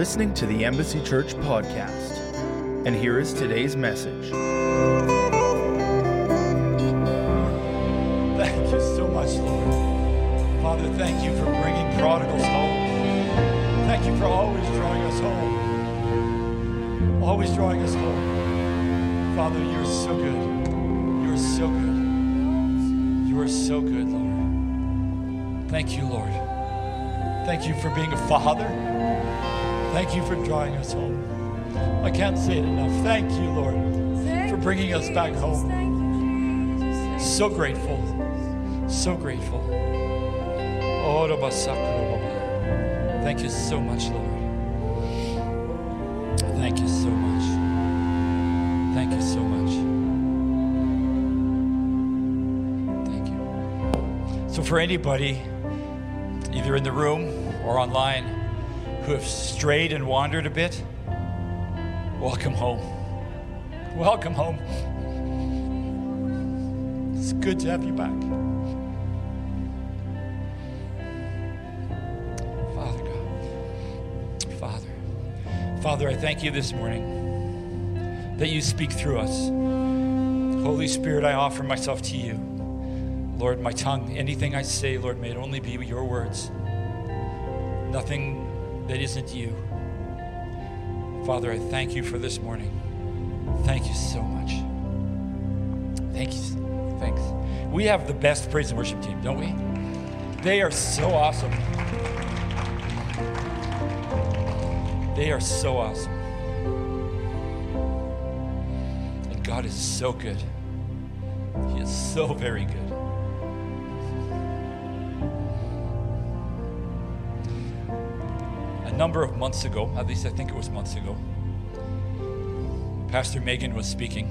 listening to the Embassy Church podcast. And here is today's message. Thank you so much, Lord. Father, thank you for bringing prodigals home. Thank you for always drawing us home. Always drawing us home. Father, you're so good. You're so good. You are so good, Lord. Thank you, Lord. Thank you for being a father. Thank you for drawing us home. I can't say it enough. Thank you, Lord, for bringing us back home. So grateful. So grateful. Thank you so much, Lord. Thank you so much. Thank you so much. Thank you. So, for anybody, either in the room or online, who have strayed and wandered a bit, welcome home. Welcome home. It's good to have you back. Father God, Father, Father, I thank you this morning that you speak through us. Holy Spirit, I offer myself to you. Lord, my tongue, anything I say, Lord, may it only be your words, nothing that isn't you. Father, I thank you for this morning. Thank you so much. Thank you. Thanks. We have the best praise and worship team, don't we? They are so awesome. They are so awesome. And God is so good. He is so very good. Number of months ago, at least I think it was months ago, Pastor Megan was speaking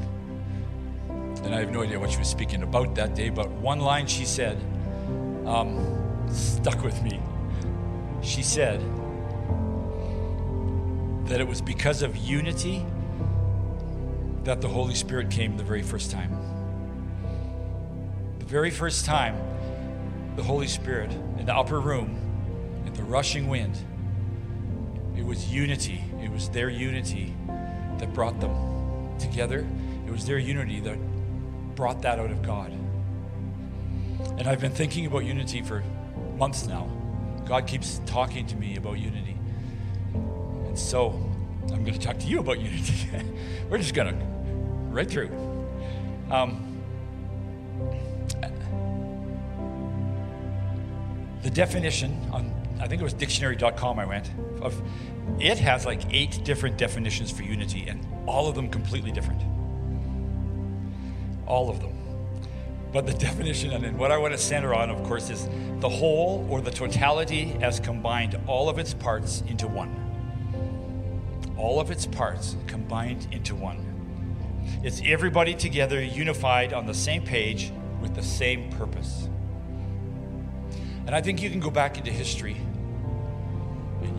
and I have no idea what she was speaking about that day, but one line she said um, stuck with me. She said that it was because of unity that the Holy Spirit came the very first time. The very first time the Holy Spirit in the upper room, in the rushing wind, was unity. It was their unity that brought them together. It was their unity that brought that out of God. And I've been thinking about unity for months now. God keeps talking to me about unity. And so I'm going to talk to you about unity. We're just going to, right through. Um, the definition on, I think it was dictionary.com I went, of it has like eight different definitions for unity, and all of them completely different all of them. But the definition, and what I want to center on, of course, is the whole or the totality as combined all of its parts into one. All of its parts combined into one. It's everybody together, unified on the same page with the same purpose. And I think you can go back into history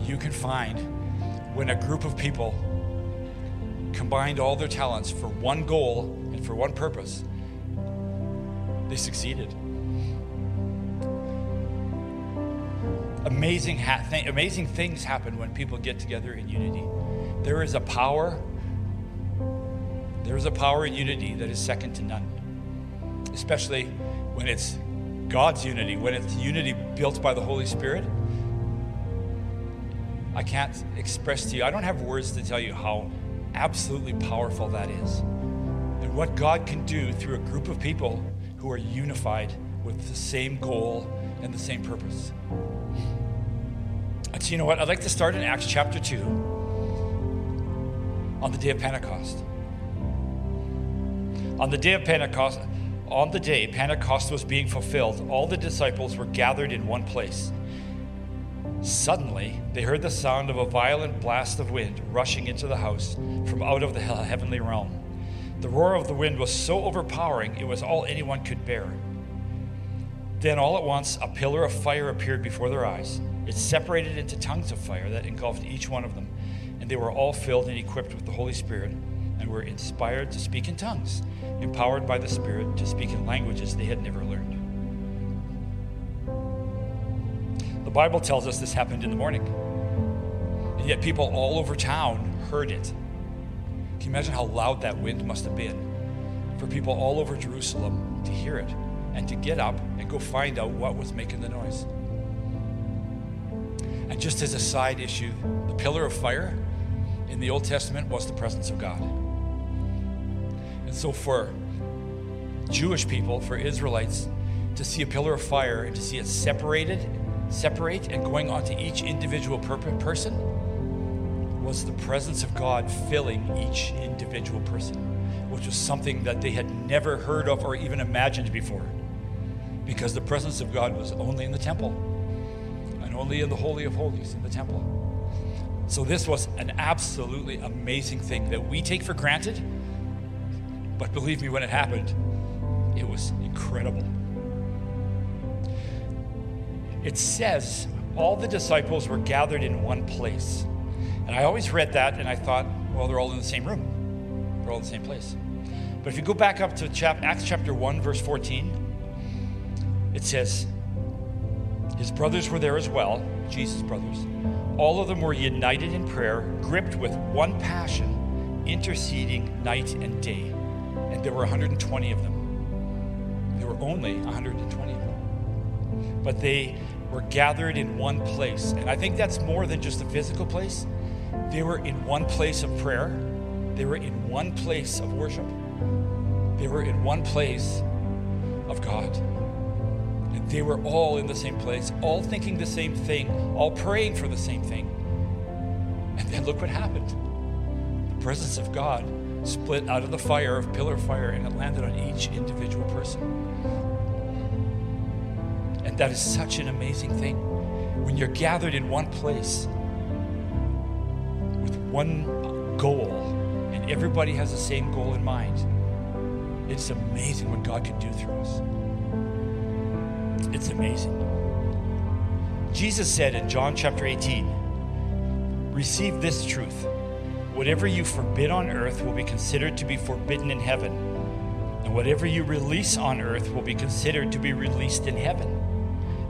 you can find when a group of people combined all their talents for one goal and for one purpose, they succeeded. Amazing, ha- th- amazing things happen when people get together in unity. There is a power, there is a power in unity that is second to none, especially when it's God's unity, when it's unity built by the Holy Spirit. I can't express to you, I don't have words to tell you how absolutely powerful that is. And what God can do through a group of people who are unified with the same goal and the same purpose. So, you know what? I'd like to start in Acts chapter 2 on the day of Pentecost. On the day of Pentecost, on the day Pentecost was being fulfilled, all the disciples were gathered in one place. Suddenly, they heard the sound of a violent blast of wind rushing into the house from out of the heavenly realm. The roar of the wind was so overpowering, it was all anyone could bear. Then, all at once, a pillar of fire appeared before their eyes. It separated into tongues of fire that engulfed each one of them, and they were all filled and equipped with the Holy Spirit and were inspired to speak in tongues, empowered by the Spirit to speak in languages they had never learned. The Bible tells us this happened in the morning. And yet people all over town heard it. Can you imagine how loud that wind must have been for people all over Jerusalem to hear it and to get up and go find out what was making the noise? And just as a side issue, the pillar of fire in the Old Testament was the presence of God. And so for Jewish people, for Israelites, to see a pillar of fire and to see it separated, separate, and going on to each individual per- person was the presence of God filling each individual person, which was something that they had never heard of or even imagined before. Because the presence of God was only in the temple and only in the Holy of Holies in the temple. So, this was an absolutely amazing thing that we take for granted. But believe me, when it happened, it was incredible. It says all the disciples were gathered in one place. And I always read that and I thought, well, they're all in the same room, they're all in the same place. But if you go back up to chap- Acts chapter 1, verse 14, it says, His brothers were there as well, Jesus' brothers. All of them were united in prayer, gripped with one passion, interceding night and day. And there were 120 of them. There were only 120 of them. But they were gathered in one place. And I think that's more than just a physical place. They were in one place of prayer, they were in one place of worship, they were in one place of God. And they were all in the same place, all thinking the same thing, all praying for the same thing. And then look what happened. The presence of God split out of the fire of pillar fire and it landed on each individual person. That is such an amazing thing. When you're gathered in one place with one goal and everybody has the same goal in mind, it's amazing what God can do through us. It's amazing. Jesus said in John chapter 18, Receive this truth. Whatever you forbid on earth will be considered to be forbidden in heaven, and whatever you release on earth will be considered to be released in heaven.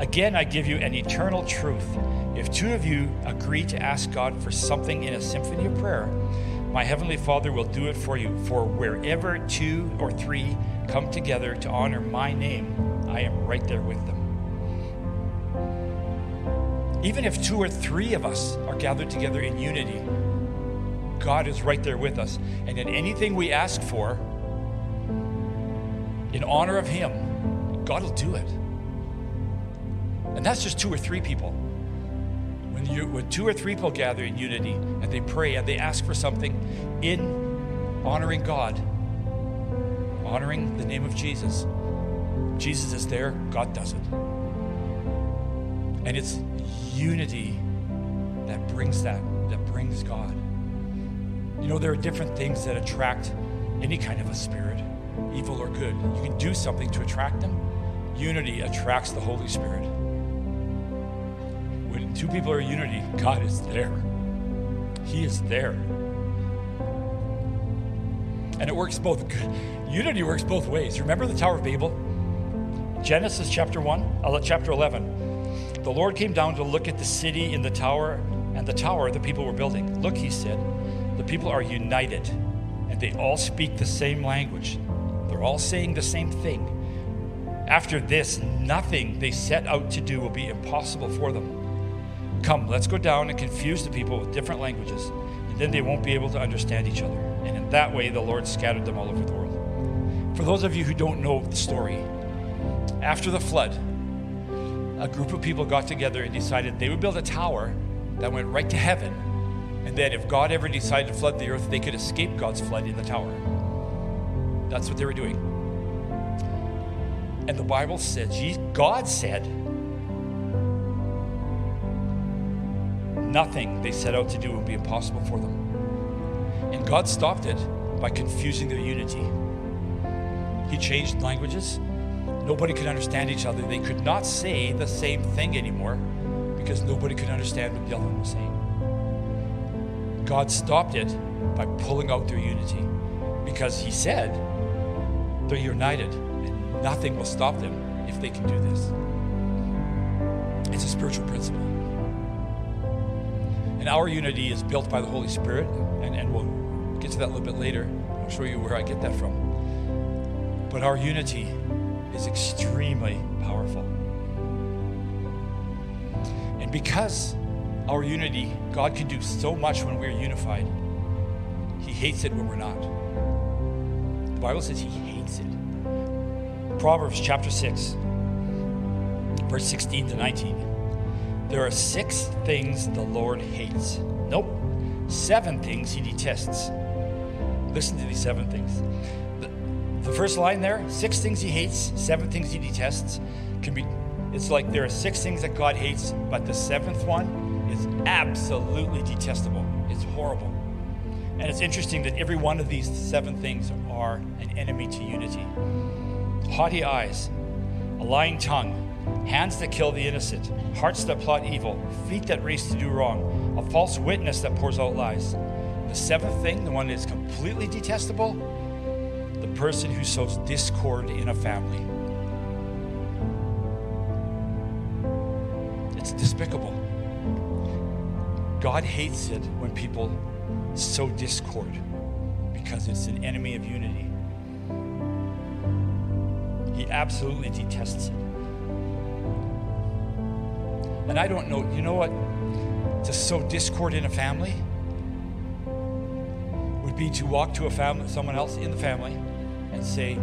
Again, I give you an eternal truth. If two of you agree to ask God for something in a symphony of prayer, my heavenly Father will do it for you. For wherever two or three come together to honor my name, I am right there with them. Even if two or three of us are gathered together in unity, God is right there with us. And in anything we ask for, in honor of Him, God will do it. And that's just two or three people. When, you, when two or three people gather in unity and they pray and they ask for something in honoring God, honoring the name of Jesus, Jesus is there, God does it. And it's unity that brings that, that brings God. You know, there are different things that attract any kind of a spirit, evil or good. You can do something to attract them. Unity attracts the Holy Spirit. Two people are unity, God is there. He is there. And it works both. Unity works both ways. Remember the Tower of Babel? Genesis chapter 1, uh, chapter 11. The Lord came down to look at the city in the tower and the tower the people were building. Look, he said, the people are united and they all speak the same language. They're all saying the same thing. After this, nothing they set out to do will be impossible for them. Come, let's go down and confuse the people with different languages, and then they won't be able to understand each other. And in that way, the Lord scattered them all over the world. For those of you who don't know the story, after the flood, a group of people got together and decided they would build a tower that went right to heaven. And then, if God ever decided to flood the earth, they could escape God's flood in the tower. That's what they were doing. And the Bible said, God said, nothing they set out to do would be impossible for them. And God stopped it by confusing their unity. He changed languages. Nobody could understand each other. They could not say the same thing anymore because nobody could understand what the other one was saying. God stopped it by pulling out their unity because He said they're united and nothing will stop them if they can do this. It's a spiritual principle. And our unity is built by the Holy Spirit, and, and we'll get to that a little bit later. I'll show you where I get that from. But our unity is extremely powerful. And because our unity, God can do so much when we're unified, He hates it when we're not. The Bible says He hates it. Proverbs chapter 6, verse 16 to 19. There are six things the Lord hates. Nope, seven things He detests. Listen to these seven things. The, the first line there, six things He hates, seven things He detests, can be it's like there are six things that God hates, but the seventh one is absolutely detestable. It's horrible. And it's interesting that every one of these seven things are an enemy to unity haughty eyes, a lying tongue, hands that kill the innocent, hearts that plot evil, feet that race to do wrong, a false witness that pours out lies. The seventh thing, the one that is completely detestable, the person who sows discord in a family. It's despicable. God hates it when people sow discord because it's an enemy of unity. He absolutely detests it. And I don't know, you know what? To sow discord in a family would be to walk to a family, someone else in the family, and say,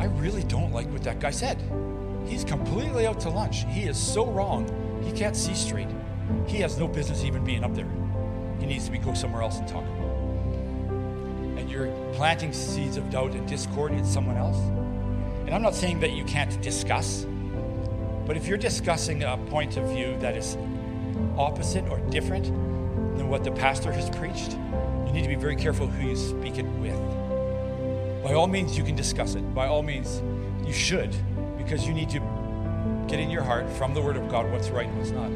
I really don't like what that guy said. He's completely out to lunch. He is so wrong. He can't see straight. He has no business even being up there. He needs to be go somewhere else and talk. And you're planting seeds of doubt and discord in someone else. And I'm not saying that you can't discuss, but if you're discussing a point of view that is opposite or different than what the pastor has preached, you need to be very careful who you speak it with. By all means, you can discuss it. By all means, you should because you need to get in your heart from the Word of God what's right and what's not.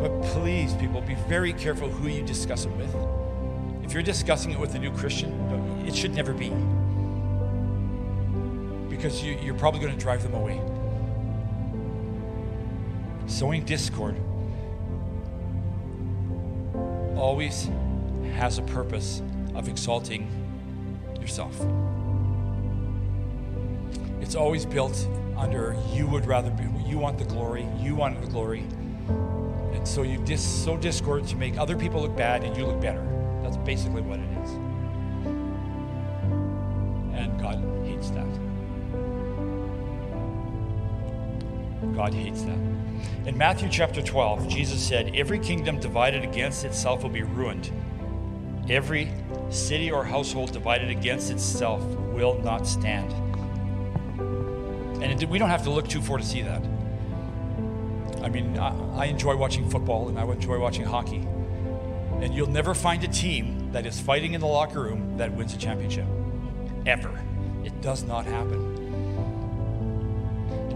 But please, people, be very careful who you discuss it with. If you're discussing it with a new Christian, it should never be. Because you, you're probably going to drive them away. Sowing discord always has a purpose of exalting yourself. It's always built under you would rather be, you want the glory, you want the glory. And so you dis, sow discord to make other people look bad and you look better. That's basically what it is. And God hates that. God hates that. In Matthew chapter 12, Jesus said, Every kingdom divided against itself will be ruined. Every city or household divided against itself will not stand. And it, we don't have to look too far to see that. I mean, I, I enjoy watching football and I enjoy watching hockey. And you'll never find a team that is fighting in the locker room that wins a championship. Ever. It does not happen.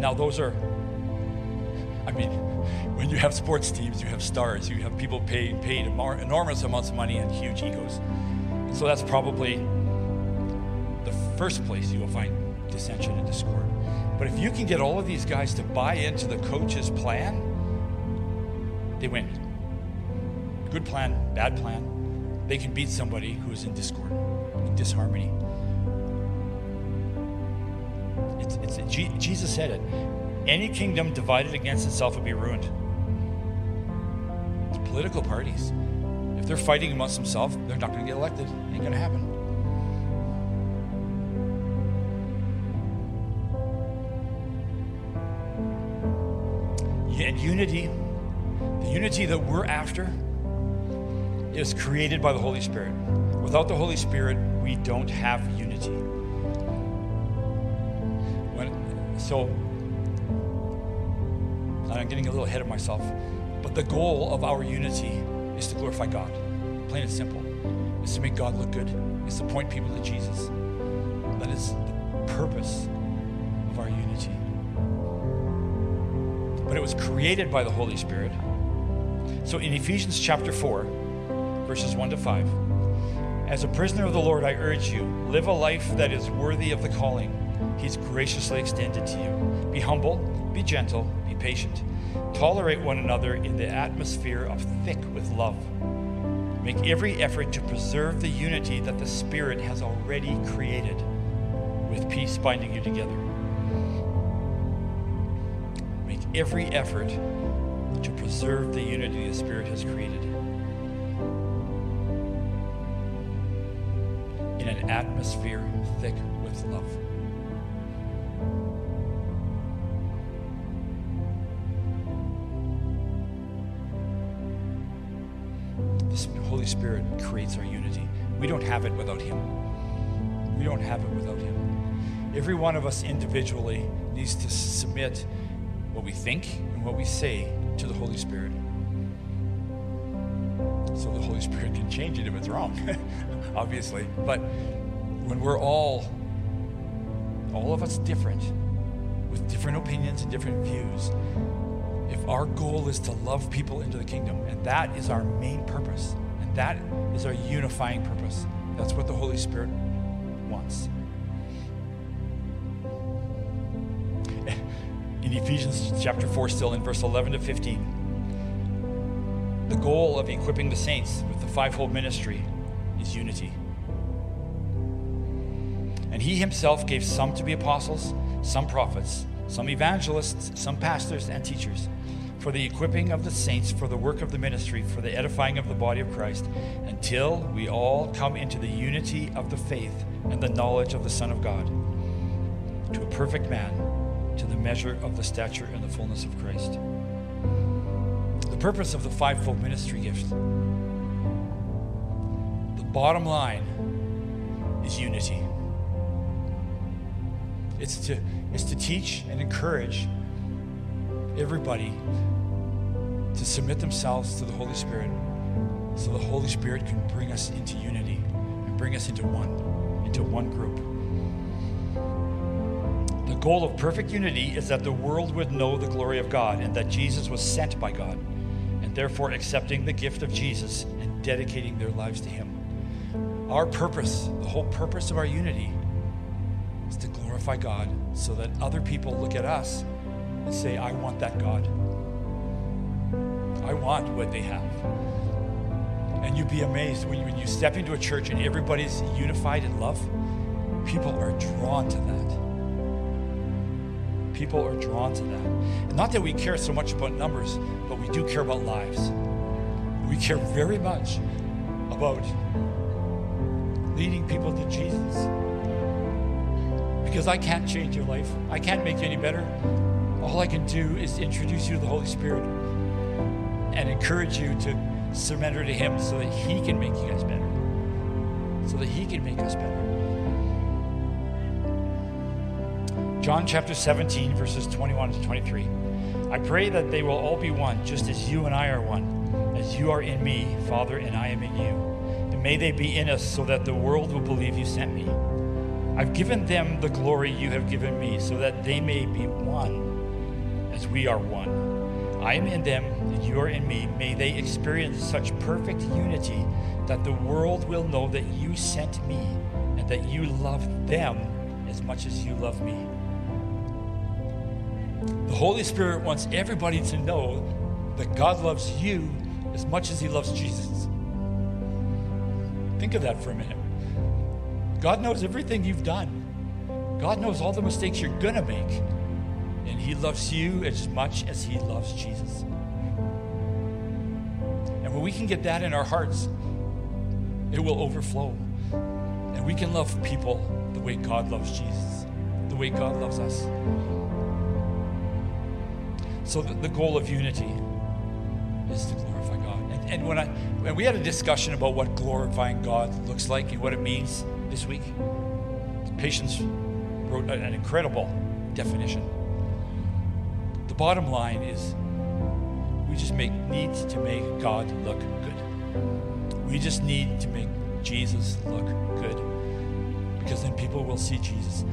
Now, those are, I mean, when you have sports teams, you have stars, you have people paid, paid enormous amounts of money and huge egos. And so that's probably the first place you will find dissension and discord. But if you can get all of these guys to buy into the coach's plan, they win. Good plan, bad plan. They can beat somebody who is in discord, in disharmony. It's, it's, Jesus said it. Any kingdom divided against itself will be ruined. It's political parties. If they're fighting amongst themselves, they're not going to get elected. Ain't going to happen. And unity, the unity that we're after, is created by the Holy Spirit. Without the Holy Spirit, we don't have unity. When, so, I'm getting a little ahead of myself, but the goal of our unity is to glorify God. Plain and simple. It's to make God look good. It's to point people to Jesus. That is the purpose of our unity but it was created by the Holy Spirit. So in Ephesians chapter 4, verses 1 to 5, as a prisoner of the Lord, I urge you, live a life that is worthy of the calling He's graciously extended to you. Be humble, be gentle, be patient. Tolerate one another in the atmosphere of thick with love. Make every effort to preserve the unity that the Spirit has already created, with peace binding you together. Make every effort to preserve the unity the Spirit has created. In an atmosphere thick with love. Every one of us individually needs to submit what we think and what we say to the Holy Spirit. So the Holy Spirit can change it if it's wrong, obviously. But when we're all, all of us different, with different opinions and different views, if our goal is to love people into the kingdom, and that is our main purpose, and that is our unifying purpose, that's what the Holy Spirit wants. In Ephesians chapter 4, still in verse 11 to 15, the goal of equipping the saints with the fivefold ministry is unity. And he himself gave some to be apostles, some prophets, some evangelists, some pastors, and teachers for the equipping of the saints, for the work of the ministry, for the edifying of the body of Christ, until we all come into the unity of the faith and the knowledge of the Son of God, to a perfect man, to the measure of the stature and the fullness of Christ. The purpose of the fivefold ministry gift, the bottom line is unity. It's to, it's to teach and encourage everybody to submit themselves to the Holy Spirit so the Holy Spirit can bring us into unity and bring us into one, into one group. The goal of perfect unity is that the world would know the glory of God and that Jesus was sent by God, and therefore accepting the gift of Jesus and dedicating their lives to Him. Our purpose, the whole purpose of our unity, is to glorify God so that other people look at us and say, I want that God. I want what they have. And you'd be amazed when you, when you step into a church and everybody's unified in love, people are drawn to that. People are drawn to that. And not that we care so much about numbers, but we do care about lives. We care very much about leading people to Jesus. Because I can't change your life, I can't make you any better. All I can do is introduce you to the Holy Spirit and encourage you to surrender to Him so that He can make you guys better. So that He can make us better. John chapter 17, verses 21 to 23. I pray that they will all be one, just as you and I are one, as you are in me, Father, and I am in you. And may they be in us so that the world will believe you sent me. I've given them the glory you have given me, so that they may be one as we are one. I am in them, and you are in me. May they experience such perfect unity that the world will know that you sent me and that you love them as much as you love me. The Holy Spirit wants everybody to know that God loves you as much as he loves Jesus. Think of that for a minute. God knows everything you've done. God knows all the mistakes you're going to make. And He loves you as much as He loves Jesus. And when we can get that in our hearts, it will overflow. And we can love people the way God loves Jesus, the way God loves us. So the, the goal of unity is to glorify God. And, and when I when we had a discussion about what glorifying God looks like and what it means this week, Patience wrote an incredible definition The bottom line is we just make to make God look good. We just need to make Jesus look good. Because then people will see Jesus.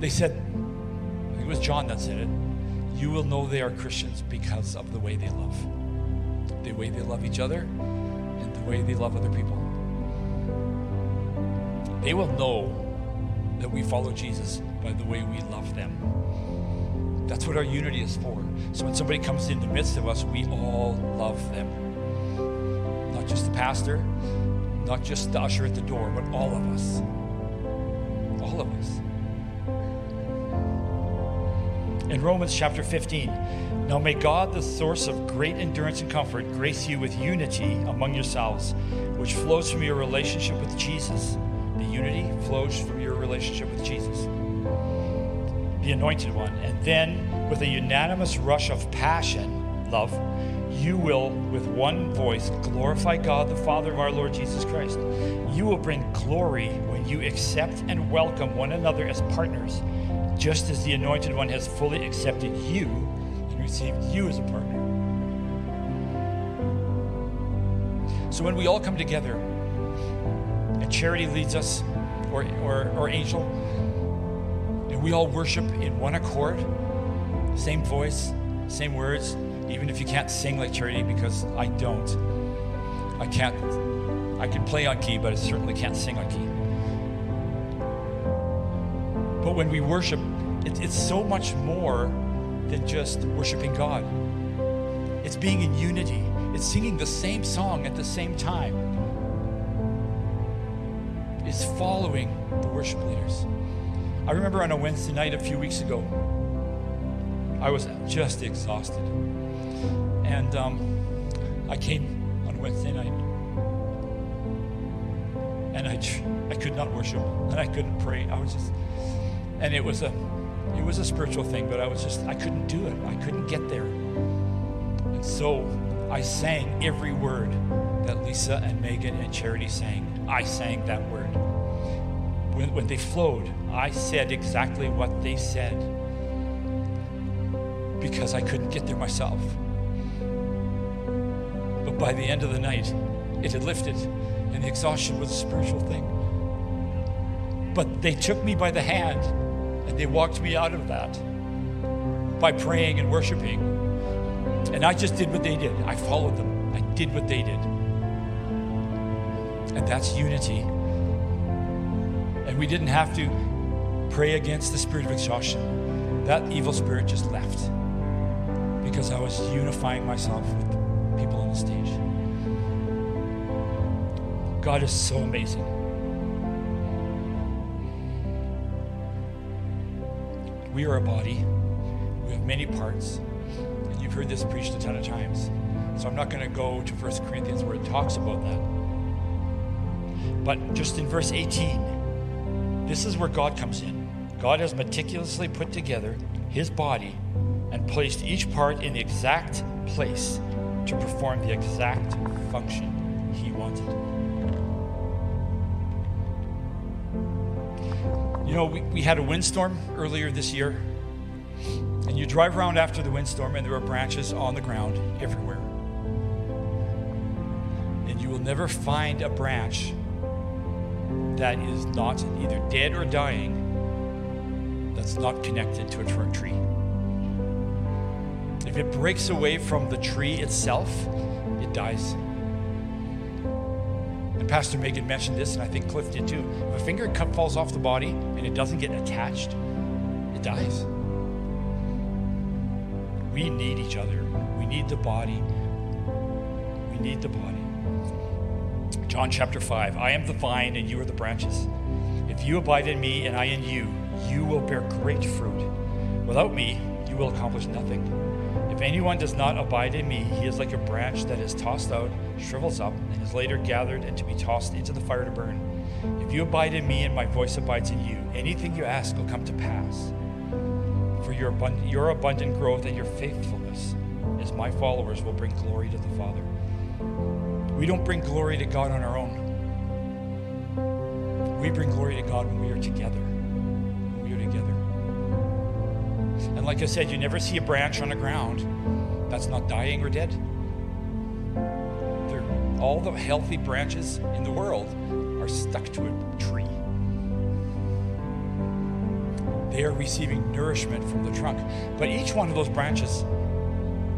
They said, I think it was John that said it, you will know they are Christians because of the way they love. The way they love each other and the way they love other people. They will know that we follow Jesus by the way we love them. That's what our unity is for. So when somebody comes in the midst of us, we all love them. Not just the pastor, not just the usher at the door, but all of us. All of us. In Romans chapter 15, now may God, the source of great endurance and comfort, grace you with unity among yourselves, which flows from your relationship with Jesus. The unity flows from your relationship with Jesus, the anointed one. And then, with a unanimous rush of passion, love, you will, with one voice, glorify God, the Father of our Lord Jesus Christ. You will bring glory when you accept and welcome one another as partners, just as the Anointed One has fully accepted you and received you as a partner. So when we all come together, and charity leads us, or, or, or angel, and we all worship in one accord, same voice, same words, even if you can't sing like Charity, because I don't. I can't, I can play on key, but I certainly can't sing on key. But when we worship, it, it's so much more than just worshiping God. It's being in unity, it's singing the same song at the same time, it's following the worship leaders. I remember on a Wednesday night a few weeks ago, I was just exhausted. And um, I came on Wednesday night, and I, I could not worship, and I couldn't pray. I was just, and it was a, it was a spiritual thing, but I was just, I couldn't do it. I couldn't get there. And so I sang every word that Lisa and Megan and Charity sang. I sang that word. When, when they flowed, I said exactly what they said because I couldn't get there myself But by the end of the night, it had lifted, and the exhaustion was a spiritual thing. But they took me by the hand and they walked me out of that by praying and worshiping. And I just did what they did. I followed them. I did what they did. And that's unity. And we didn't have to pray against the spirit of exhaustion. That evil spirit just left because I was unifying myself with people on the stage. God is so amazing. We are a body, we have many parts, and you've heard this preached a ton of times. So I'm not going to go to 1 Corinthians where it talks about that. But just in verse 18, this is where God comes in. God has meticulously put together his body and placed each part in the exact place to perform the exact function he wanted. Know, we, we had a windstorm earlier this year, and you drive around after the windstorm, and there are branches on the ground everywhere. And you will never find a branch that is not either dead or dying that's not connected to a trunk tree. If it breaks away from the tree itself, it dies. Pastor Megan mentioned this, and I think Cliff did too. If a finger cut falls off the body and it doesn't get attached, it dies. We need each other. We need the body. We need the body. John chapter 5 I am the vine, and you are the branches. If you abide in me and I in you, you will bear great fruit. Without me, you will accomplish nothing. If anyone does not abide in me, he is like a branch that is tossed out, shrivels up, and is later gathered and to be tossed into the fire to burn. If you abide in me and my voice abides in you, anything you ask will come to pass. For your, abund- your abundant growth and your faithfulness as my followers will bring glory to the Father. We don't bring glory to God on our own. We bring glory to God when we are together. Like I said, you never see a branch on the ground that's not dying or dead. They're, all the healthy branches in the world are stuck to a tree. They are receiving nourishment from the trunk. But each one of those branches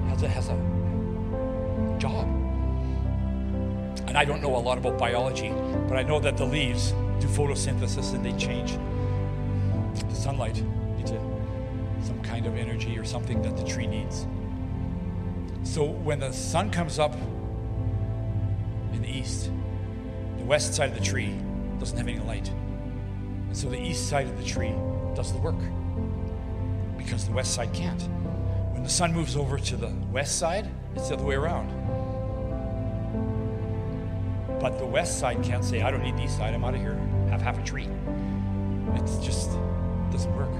has a, has a job. And I don't know a lot about biology, but I know that the leaves do photosynthesis and they change the sunlight of energy or something that the tree needs. So when the sun comes up in the east, the west side of the tree doesn't have any light. And so the east side of the tree does the work because the west side can't. When the sun moves over to the west side, it's the other way around. But the west side can't say, I don't need the east side, I'm out of here, have half a tree. It just doesn't work.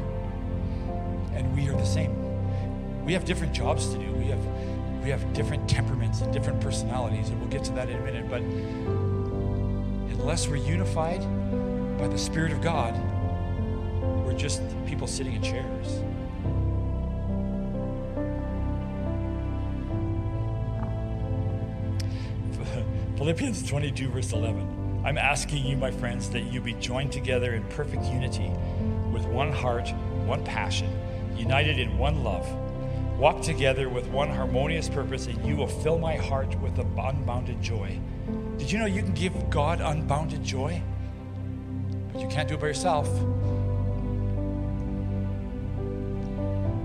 And we are the same. We have different jobs to do. We have we have different temperaments and different personalities, and we'll get to that in a minute. But unless we're unified by the Spirit of God, we're just people sitting in chairs. Philippians 22, verse 11. I'm asking you, my friends, that you be joined together in perfect unity with one heart, one passion, united in one love. Walk together with one harmonious purpose, and you will fill my heart with unbounded joy. Did you know you can give God unbounded joy? But you can't do it by yourself.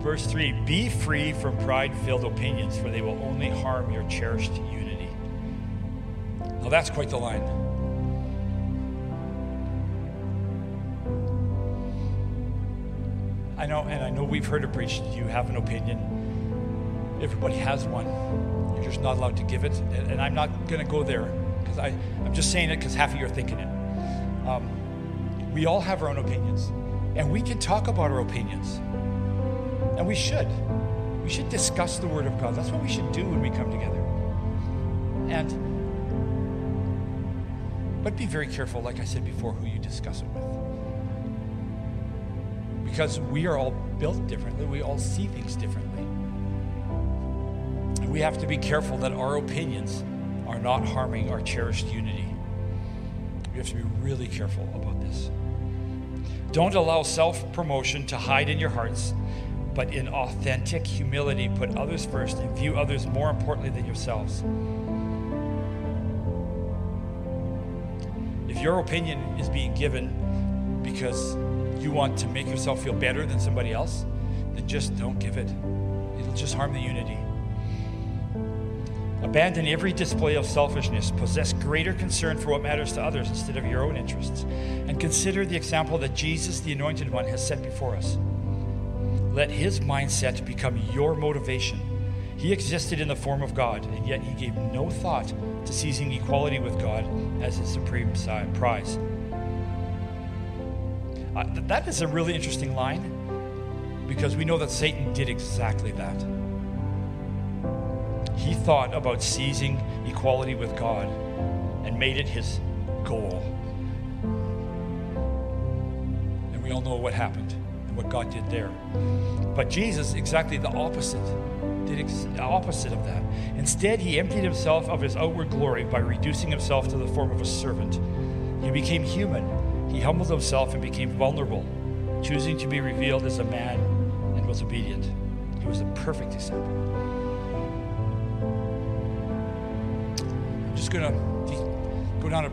Verse 3 Be free from pride filled opinions, for they will only harm your cherished unity. Now that's quite the line. And I know we've heard it preached. You have an opinion. Everybody has one. You're just not allowed to give it. And, and I'm not going to go there because I'm just saying it because half of you are thinking it. Um, we all have our own opinions, and we can talk about our opinions, and we should. We should discuss the Word of God. That's what we should do when we come together. And but be very careful, like I said before, who you discuss it with because we are all built differently. We all see things differently. We have to be careful that our opinions are not harming our cherished unity. We have to be really careful about this. Don't allow self promotion to hide in your hearts, but in authentic humility, put others first and view others more importantly than yourselves. If your opinion is being given because you want to make yourself feel better than somebody else, then just don't give it. It'll just harm the unity. Abandon every display of selfishness. Possess greater concern for what matters to others instead of your own interests. And consider the example that Jesus, the Anointed One, has set before us. Let his mindset become your motivation. He existed in the form of God, and yet he gave no thought to seizing equality with God as his supreme prize. Uh, that is a really interesting line because we know that Satan did exactly that. He thought about seizing equality with God and made it his goal. And we all know what happened and what God did there. But Jesus, exactly the opposite, did ex- the opposite of that. Instead, he emptied himself of his outward glory by reducing himself to the form of a servant. He became human he humbled himself and became vulnerable, choosing to be revealed as a man and was obedient. He was a perfect example. I'm just going to go down a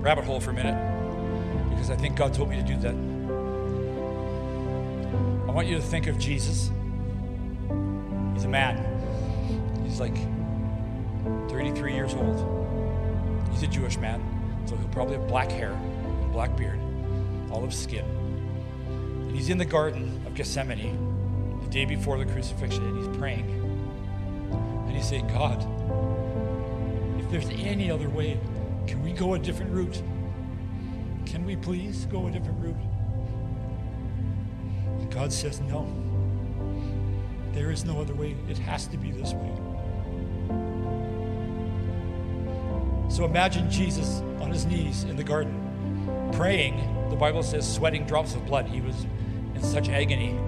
rabbit hole for a minute because I think God told me to do that. I want you to think of Jesus. He's a man. He's like 33 years old. He's a Jewish man, so he'll probably have black hair black beard, olive skin. And he's in the Garden of Gethsemane the day before the crucifixion, and he's praying. And he's saying, God, if there's any other way, can we go a different route? Can we please go a different route? And God says, No. There is no other way. It has to be this way. So imagine Jesus on his knees in the garden praying, the Bible says, sweating drops of blood. He was in such agony.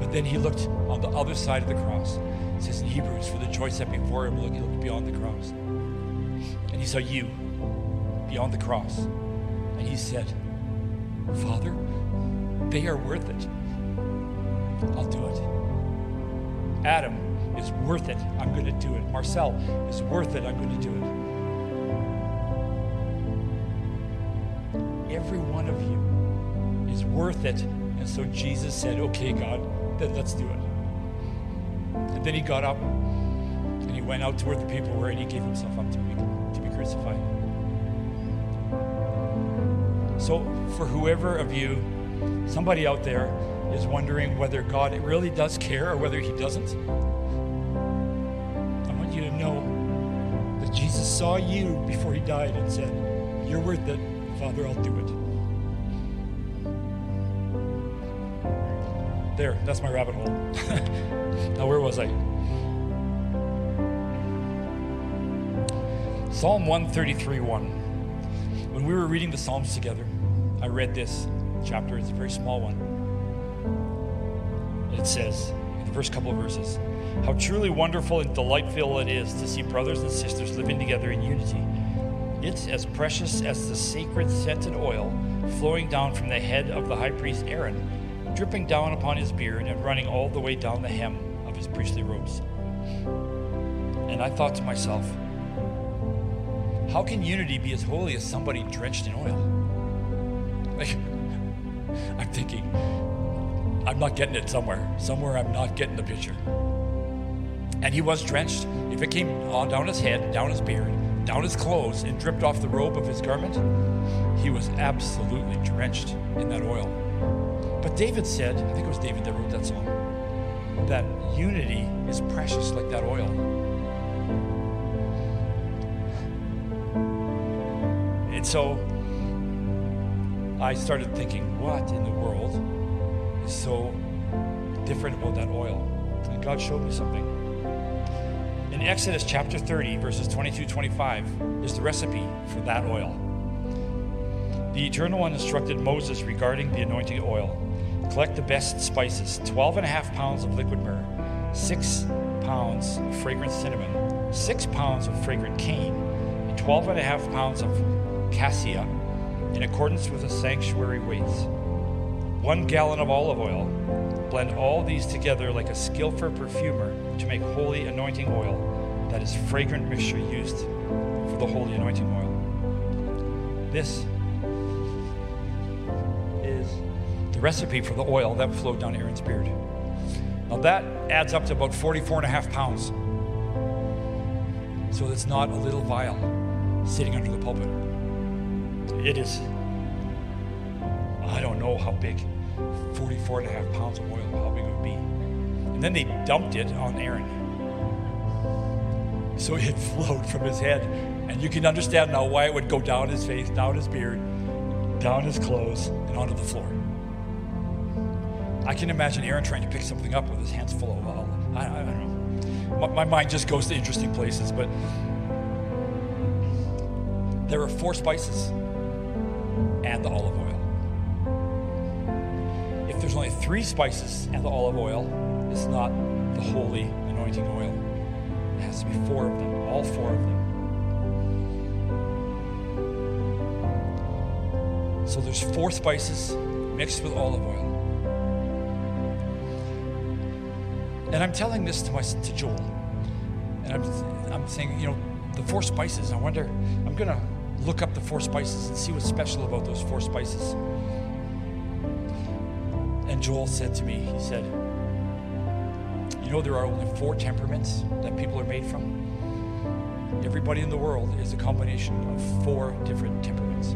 But then he looked on the other side of the cross. It says in Hebrews, for the joy set before him, he looked beyond the cross. And he saw you beyond the cross. And he said, Father, they are worth it. I'll do it. Adam is worth it. I'm going to do it. Marcel is worth it. I'm going to do it. Every one of you is worth it, and so Jesus said, Okay, God, then let's do it. And then he got up and he went out to where the people were and he gave himself up to be, to be crucified. So, for whoever of you, somebody out there is wondering whether God really does care or whether he doesn't, I want you to know that Jesus saw you before he died and said, You're worth it. Father, I'll do it. There, that's my rabbit hole. now, where was I? Psalm 133 1. When we were reading the Psalms together, I read this chapter. It's a very small one. It says, in the first couple of verses, How truly wonderful and delightful it is to see brothers and sisters living together in unity. It's as precious as the sacred scented oil flowing down from the head of the high priest Aaron, dripping down upon his beard and running all the way down the hem of his priestly robes. And I thought to myself, how can unity be as holy as somebody drenched in oil? Like, I'm thinking, I'm not getting it somewhere. Somewhere I'm not getting the picture. And he was drenched. If it came on down his head, down his beard, down his clothes, and dripped off the robe of his garment, he was absolutely drenched in that oil. But David said, I think it was David that wrote that song, that unity is precious like that oil. And so I started thinking, what in the world is so different about that oil? And God showed me something. In Exodus chapter 30, verses 22 25, is the recipe for that oil. The Eternal One instructed Moses regarding the anointing oil collect the best spices 12 and a half pounds of liquid myrrh, 6 pounds of fragrant cinnamon, 6 pounds of fragrant cane, and 12 and a half pounds of cassia in accordance with the sanctuary weights. One gallon of olive oil. Blend all these together like a skillful perfumer to make holy anointing oil, that is fragrant mixture used for the holy anointing oil. This is the recipe for the oil that flowed down Aaron's beard. Now that adds up to about 44 and a half pounds. So it's not a little vial sitting under the pulpit. It is, I don't know how big, 44 and a half pounds of oil, how big it would be. And then they dumped it on Aaron. So it flowed from his head. And you can understand now why it would go down his face, down his beard, down his clothes, and onto the floor. I can imagine Aaron trying to pick something up with his hands full of oil. I, I don't know. My, my mind just goes to interesting places, but there are four spices and the olive oil. If there's only three spices and the olive oil, it's not the holy anointing oil. It has to be four of them, all four of them. So there's four spices mixed with olive oil. And I'm telling this to my to Joel, and I'm I'm saying, you know, the four spices. I wonder. I'm gonna look up the four spices and see what's special about those four spices. And Joel said to me, he said, Know, there are only four temperaments that people are made from. Everybody in the world is a combination of four different temperaments.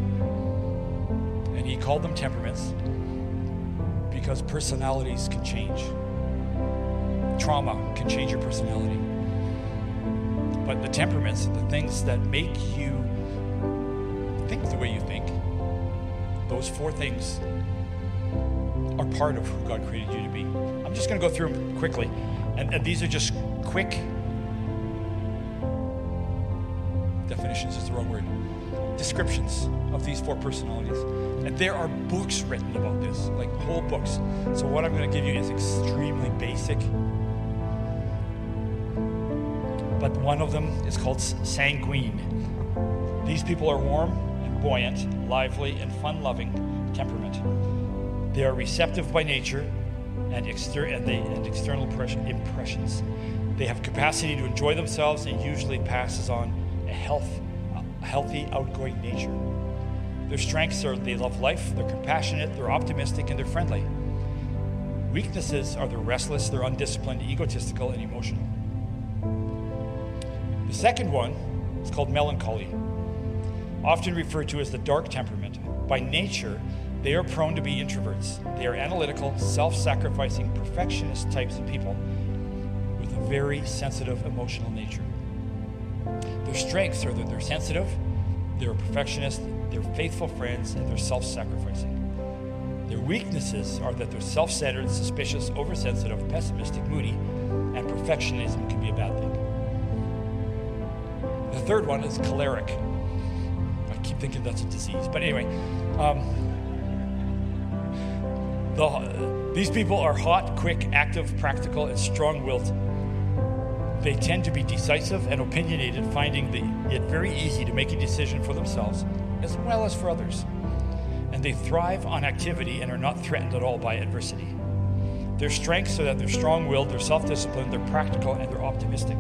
And he called them temperaments because personalities can change. Trauma can change your personality. But the temperaments, the things that make you think the way you think, those four things are part of who God created you to be. I'm just going to go through them quickly. And, and these are just quick definitions, is the wrong word. Descriptions of these four personalities. And there are books written about this, like whole books. So what I'm going to give you is extremely basic. But one of them is called sanguine. These people are warm and buoyant, lively, and fun loving temperament. They are receptive by nature and, exter- and, they, and external impressions. They have capacity to enjoy themselves and usually passes on a, health, a healthy, outgoing nature. Their strengths are they love life, they're compassionate, they're optimistic, and they're friendly. weaknesses are they're restless, they're undisciplined, egotistical, and emotional. The second one is called melancholy, often referred to as the dark temperament. By nature, they are prone to be introverts. They are analytical, self sacrificing, perfectionist types of people with a very sensitive emotional nature. Their strengths are that they're sensitive, they're perfectionist, they're faithful friends, and they're self sacrificing. Their weaknesses are that they're self centered, suspicious, oversensitive, pessimistic, moody, and perfectionism can be a bad thing. The third one is choleric. I keep thinking that's a disease, but anyway. Um, the, these people are hot, quick, active, practical, and strong willed. They tend to be decisive and opinionated, finding it very easy to make a decision for themselves as well as for others. And they thrive on activity and are not threatened at all by adversity. Their strengths are that they're strong willed, they're self disciplined, they're practical, and they're optimistic.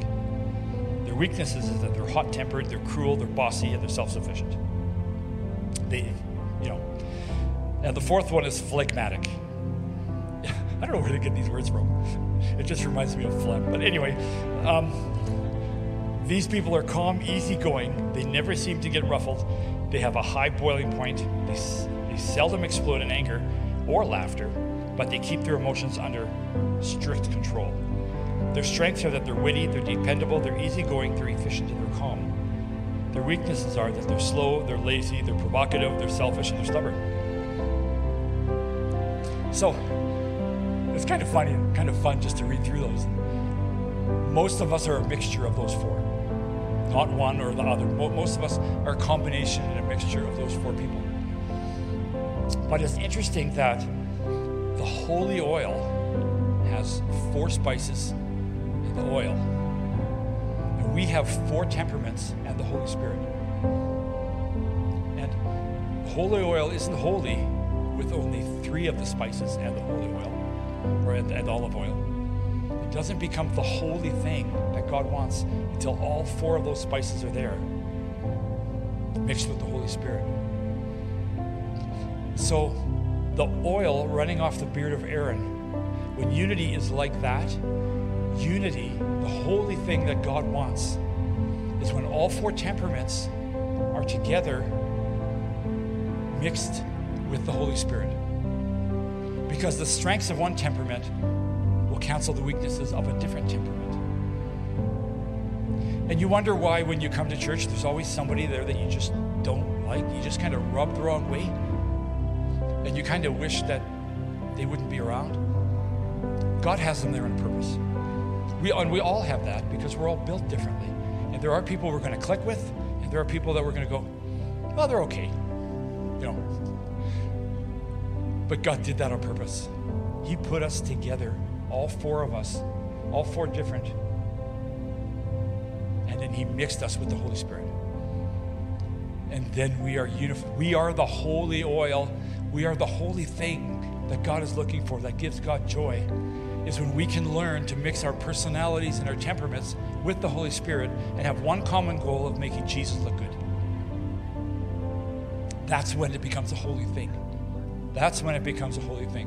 Their weaknesses is that they're hot tempered, they're cruel, they're bossy, and they're self sufficient. They, you know. And the fourth one is phlegmatic. I don't know where they get these words from. It just reminds me of phlegm. But anyway, um, these people are calm, easygoing. They never seem to get ruffled. They have a high boiling point. They, they seldom explode in anger or laughter, but they keep their emotions under strict control. Their strengths are that they're witty, they're dependable, they're easygoing, they're efficient, and they're calm. Their weaknesses are that they're slow, they're lazy, they're provocative, they're selfish, and they're stubborn. So, it's kind of funny, kind of fun just to read through those. Most of us are a mixture of those four, not one or the other. Most of us are a combination and a mixture of those four people. But it's interesting that the holy oil has four spices in the oil. And we have four temperaments and the Holy Spirit. And holy oil isn't holy with only three of the spices and the holy oil or and, and olive oil. It doesn't become the holy thing that God wants until all four of those spices are there, mixed with the Holy Spirit. So, the oil running off the beard of Aaron, when unity is like that, unity, the holy thing that God wants, is when all four temperaments are together, mixed with the Holy Spirit. Because the strengths of one temperament will cancel the weaknesses of a different temperament. And you wonder why, when you come to church, there's always somebody there that you just don't like. You just kind of rub the wrong way. And you kind of wish that they wouldn't be around. God has them there on purpose. We, and we all have that because we're all built differently. And there are people we're going to click with, and there are people that we're going to go, well, they're okay. You know, but God did that on purpose. He put us together, all four of us, all four different. And then He mixed us with the Holy Spirit. And then we are unified. We are the holy oil. We are the holy thing that God is looking for, that gives God joy, is when we can learn to mix our personalities and our temperaments with the Holy Spirit and have one common goal of making Jesus look good. That's when it becomes a holy thing. That's when it becomes a holy thing.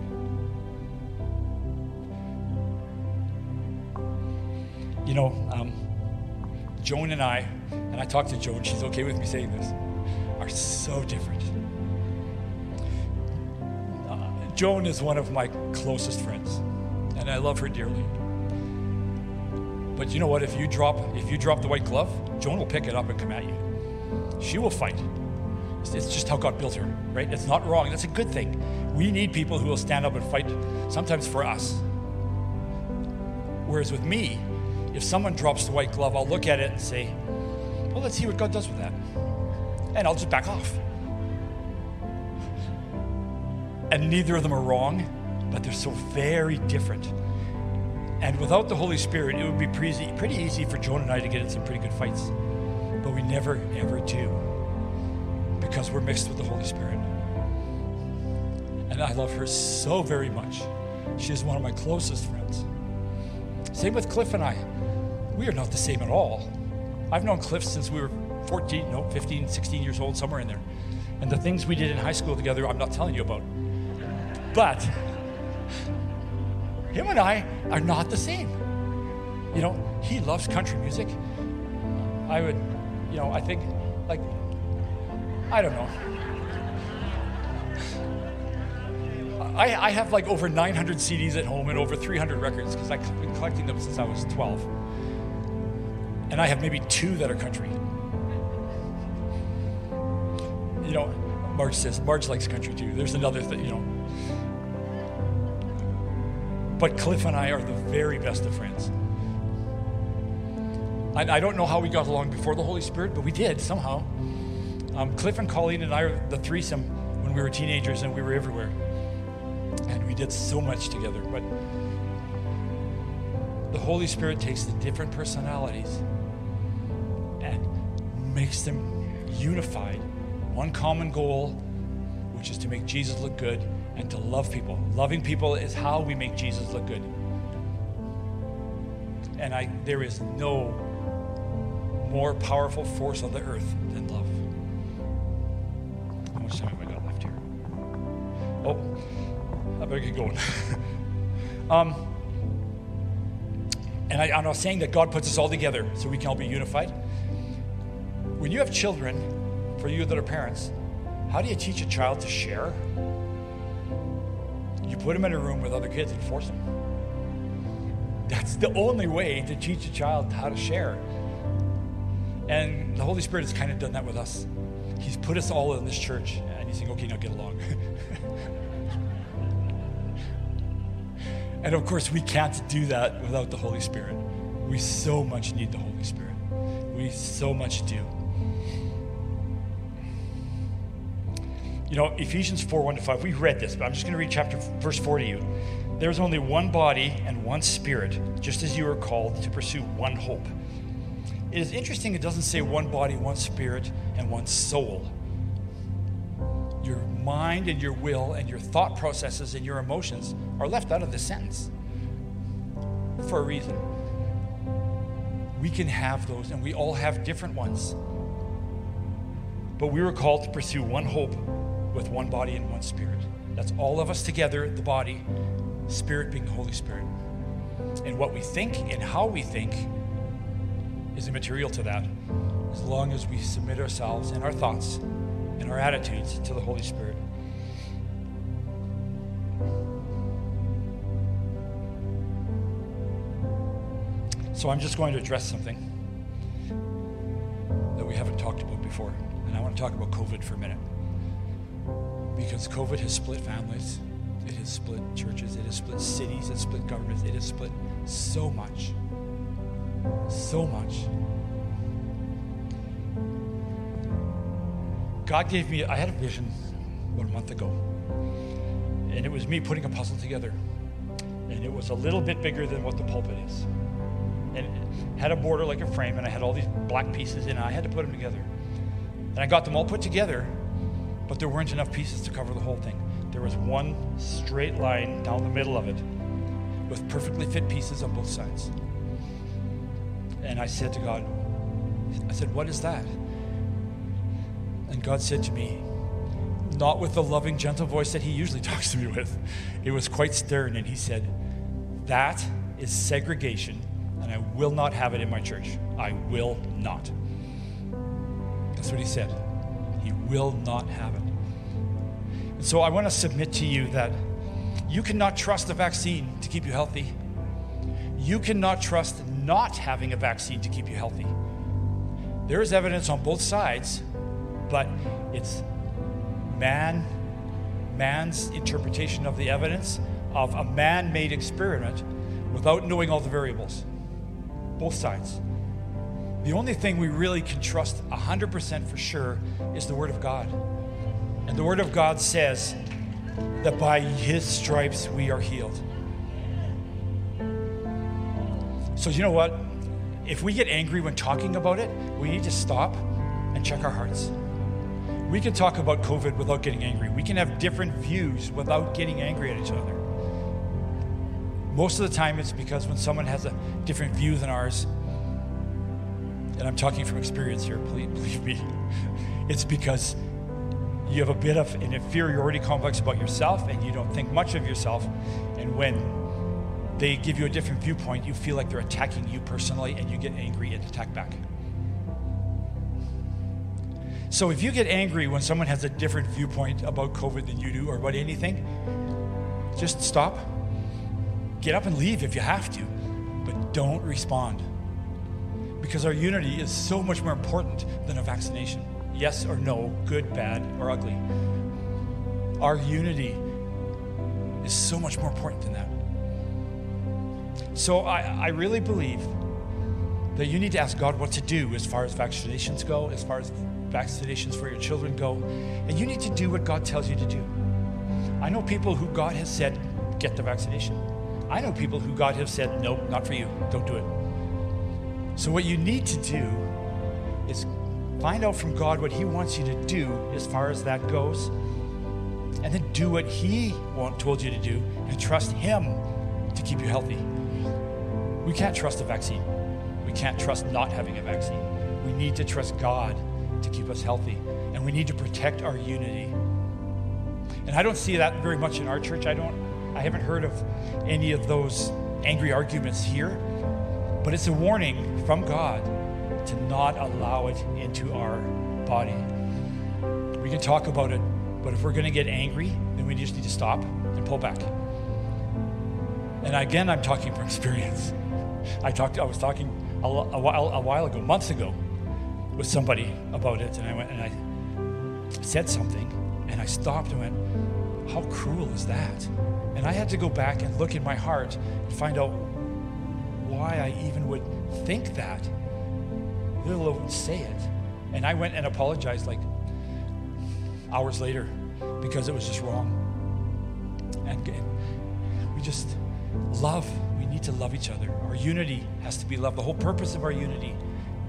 You know, um, Joan and I, and I talked to Joan, she's okay with me saying this, are so different. Uh, Joan is one of my closest friends, and I love her dearly. But you know what? If you drop if you drop the white glove, Joan will pick it up and come at you. She will fight. It's just how God built her, right? It's not wrong. That's a good thing. We need people who will stand up and fight, sometimes for us. Whereas with me, if someone drops the white glove, I'll look at it and say, well, let's see what God does with that. And I'll just back off. And neither of them are wrong, but they're so very different. And without the Holy Spirit, it would be pretty, pretty easy for Joan and I to get in some pretty good fights. But we never, ever do because we're mixed with the Holy Spirit. And I love her so very much. She is one of my closest friends. Same with Cliff and I. We are not the same at all. I've known Cliff since we were 14, no, 15, 16 years old, somewhere in there. And the things we did in high school together, I'm not telling you about. But him and I are not the same. You know, he loves country music. I would, you know, I think, like, I don't know. I, I have like over 900 CDs at home and over 300 records because I've been collecting them since I was 12. And I have maybe two that are country. You know, Marge says, Marge likes country too. There's another thing, you know. But Cliff and I are the very best of friends. I, I don't know how we got along before the Holy Spirit, but we did somehow. Um, Cliff and Colleen and I were the threesome when we were teenagers and we were everywhere. And we did so much together. But the Holy Spirit takes the different personalities and makes them unified. One common goal, which is to make Jesus look good and to love people. Loving people is how we make Jesus look good. And I, there is no more powerful force on the earth than love. Much time I got left here? Oh, I better get going. um, and I, and I was saying that God puts us all together so we can all be unified. When you have children, for you that are parents, how do you teach a child to share? You put them in a room with other kids and force them. That's the only way to teach a child how to share. And the Holy Spirit has kind of done that with us. He's put us all in this church, and He's saying, okay, now get along. and of course, we can't do that without the Holy Spirit. We so much need the Holy Spirit. We so much do. You know, Ephesians 4 1 to 5, we read this, but I'm just going to read chapter verse 4 to you. There's only one body and one spirit, just as you are called to pursue one hope. It is interesting, it doesn't say one body, one spirit, and one soul. Your mind and your will and your thought processes and your emotions are left out of this sentence for a reason. We can have those, and we all have different ones. But we were called to pursue one hope with one body and one spirit. That's all of us together, the body, spirit being the Holy Spirit. And what we think and how we think is immaterial to that, as long as we submit ourselves and our thoughts and our attitudes to the Holy Spirit. So I'm just going to address something that we haven't talked about before. And I want to talk about COVID for a minute because COVID has split families, it has split churches, it has split cities, it has split governments, it has split so much. So much. God gave me, I had a vision about a month ago, and it was me putting a puzzle together. And it was a little bit bigger than what the pulpit is. And it had a border like a frame, and I had all these black pieces in it. I had to put them together. And I got them all put together, but there weren't enough pieces to cover the whole thing. There was one straight line down the middle of it with perfectly fit pieces on both sides. And I said to God, I said, What is that? And God said to me, not with the loving, gentle voice that He usually talks to me with, it was quite stern. And He said, That is segregation, and I will not have it in my church. I will not. That's what He said. He will not have it. And so I want to submit to you that you cannot trust a vaccine to keep you healthy. You cannot trust not having a vaccine to keep you healthy. There is evidence on both sides, but it's man, man's interpretation of the evidence of a man-made experiment without knowing all the variables. Both sides. The only thing we really can trust 100% for sure is the Word of God. And the Word of God says that by His stripes we are healed. So, you know what? If we get angry when talking about it, we need to stop and check our hearts. We can talk about COVID without getting angry. We can have different views without getting angry at each other. Most of the time, it's because when someone has a different view than ours, and I'm talking from experience here, please believe me, it's because you have a bit of an inferiority complex about yourself and you don't think much of yourself. And when they give you a different viewpoint, you feel like they're attacking you personally and you get angry and attack back. So if you get angry when someone has a different viewpoint about COVID than you do or about anything, just stop, get up and leave if you have to, but don't respond. Because our unity is so much more important than a vaccination. Yes or no, good, bad, or ugly. Our unity is so much more important than that. So I, I really believe that you need to ask God what to do as far as vaccinations go, as far as vaccinations for your children go, and you need to do what God tells you to do. I know people who God has said, get the vaccination. I know people who God has said, nope, not for you, don't do it. So, what you need to do is find out from God what He wants you to do as far as that goes, and then do what He want, told you to do, and trust Him to keep you healthy. We can't trust a vaccine. We can't trust not having a vaccine. We need to trust God to keep us healthy, and we need to protect our unity. And I don't see that very much in our church. I don't I haven't heard of any of those angry arguments here, but it's a warning from God to not allow it into our body. We can talk about it, but if we're going to get angry, then we just need to stop and pull back. And again, I'm talking from experience. I talked. I was talking a, a while a while ago, months ago, with somebody about it, and I went and I said something, and I stopped and went, "How cruel is that?" And I had to go back and look in my heart and find out why I even would think that, let alone say it. And I went and apologized like hours later because it was just wrong. And we just love. Need to love each other. Our unity has to be love. The whole purpose of our unity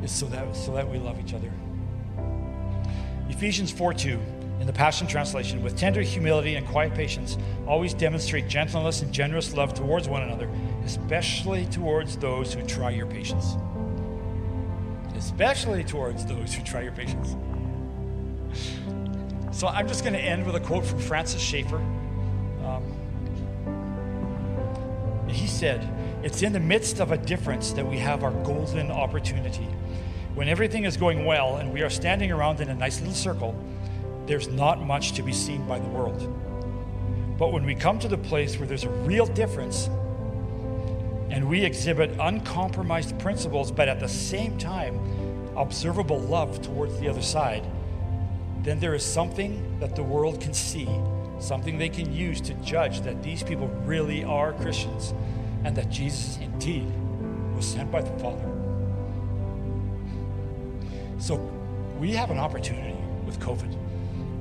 is so that so that we love each other. Ephesians 4 2 in the Passion Translation, with tender humility and quiet patience, always demonstrate gentleness and generous love towards one another, especially towards those who try your patience. Especially towards those who try your patience. So I'm just going to end with a quote from Francis Schaeffer. Um, he said, It's in the midst of a difference that we have our golden opportunity. When everything is going well and we are standing around in a nice little circle, there's not much to be seen by the world. But when we come to the place where there's a real difference and we exhibit uncompromised principles, but at the same time, observable love towards the other side, then there is something that the world can see, something they can use to judge that these people really are Christians and that Jesus indeed was sent by the Father. So we have an opportunity with COVID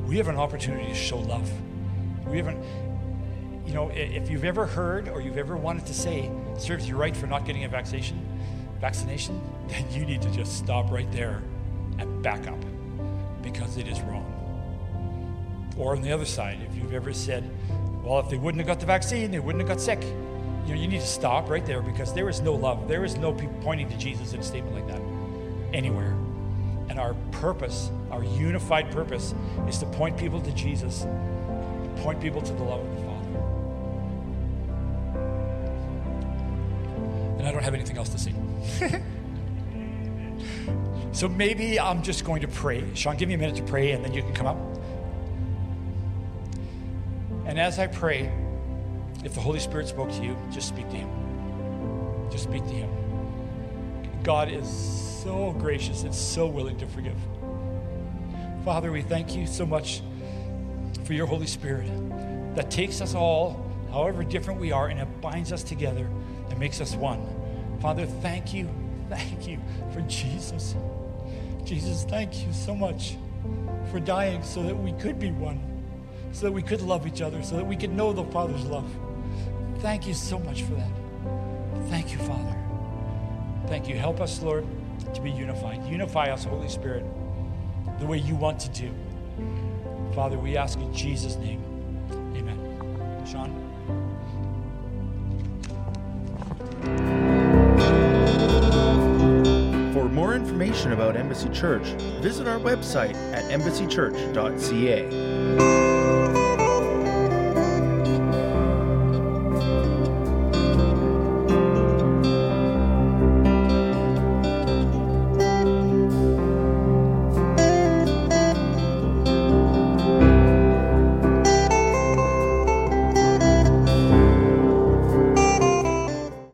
we have an opportunity to show love. We haven't, you know, if you've ever heard or you've ever wanted to say, serves you right for not getting a vaccination, vaccination, then you need to just stop right there and back up because it is wrong. Or on the other side, if you've ever said, well, if they wouldn't have got the vaccine, they wouldn't have got sick. You know, you need to stop right there because there is no love. There is no pointing to Jesus in a statement like that anywhere. And our purpose, our unified purpose, is to point people to Jesus, point people to the love of the Father. And I don't have anything else to say. so maybe I'm just going to pray. Sean, give me a minute to pray and then you can come up. And as I pray, if the Holy Spirit spoke to you, just speak to Him. Just speak to Him. God is so gracious and so willing to forgive. Father, we thank you so much for your Holy Spirit that takes us all, however different we are, and it binds us together and makes us one. Father, thank you, thank you for Jesus. Jesus, thank you so much for dying so that we could be one, so that we could love each other, so that we could know the Father's love. Thank you so much for that. Thank you, Father. Thank you. Help us, Lord to be unified. Unify us, Holy Spirit, the way you want to do. Father, we ask in Jesus' name. Amen. Sean? For more information about Embassy Church, visit our website at embassychurch.ca.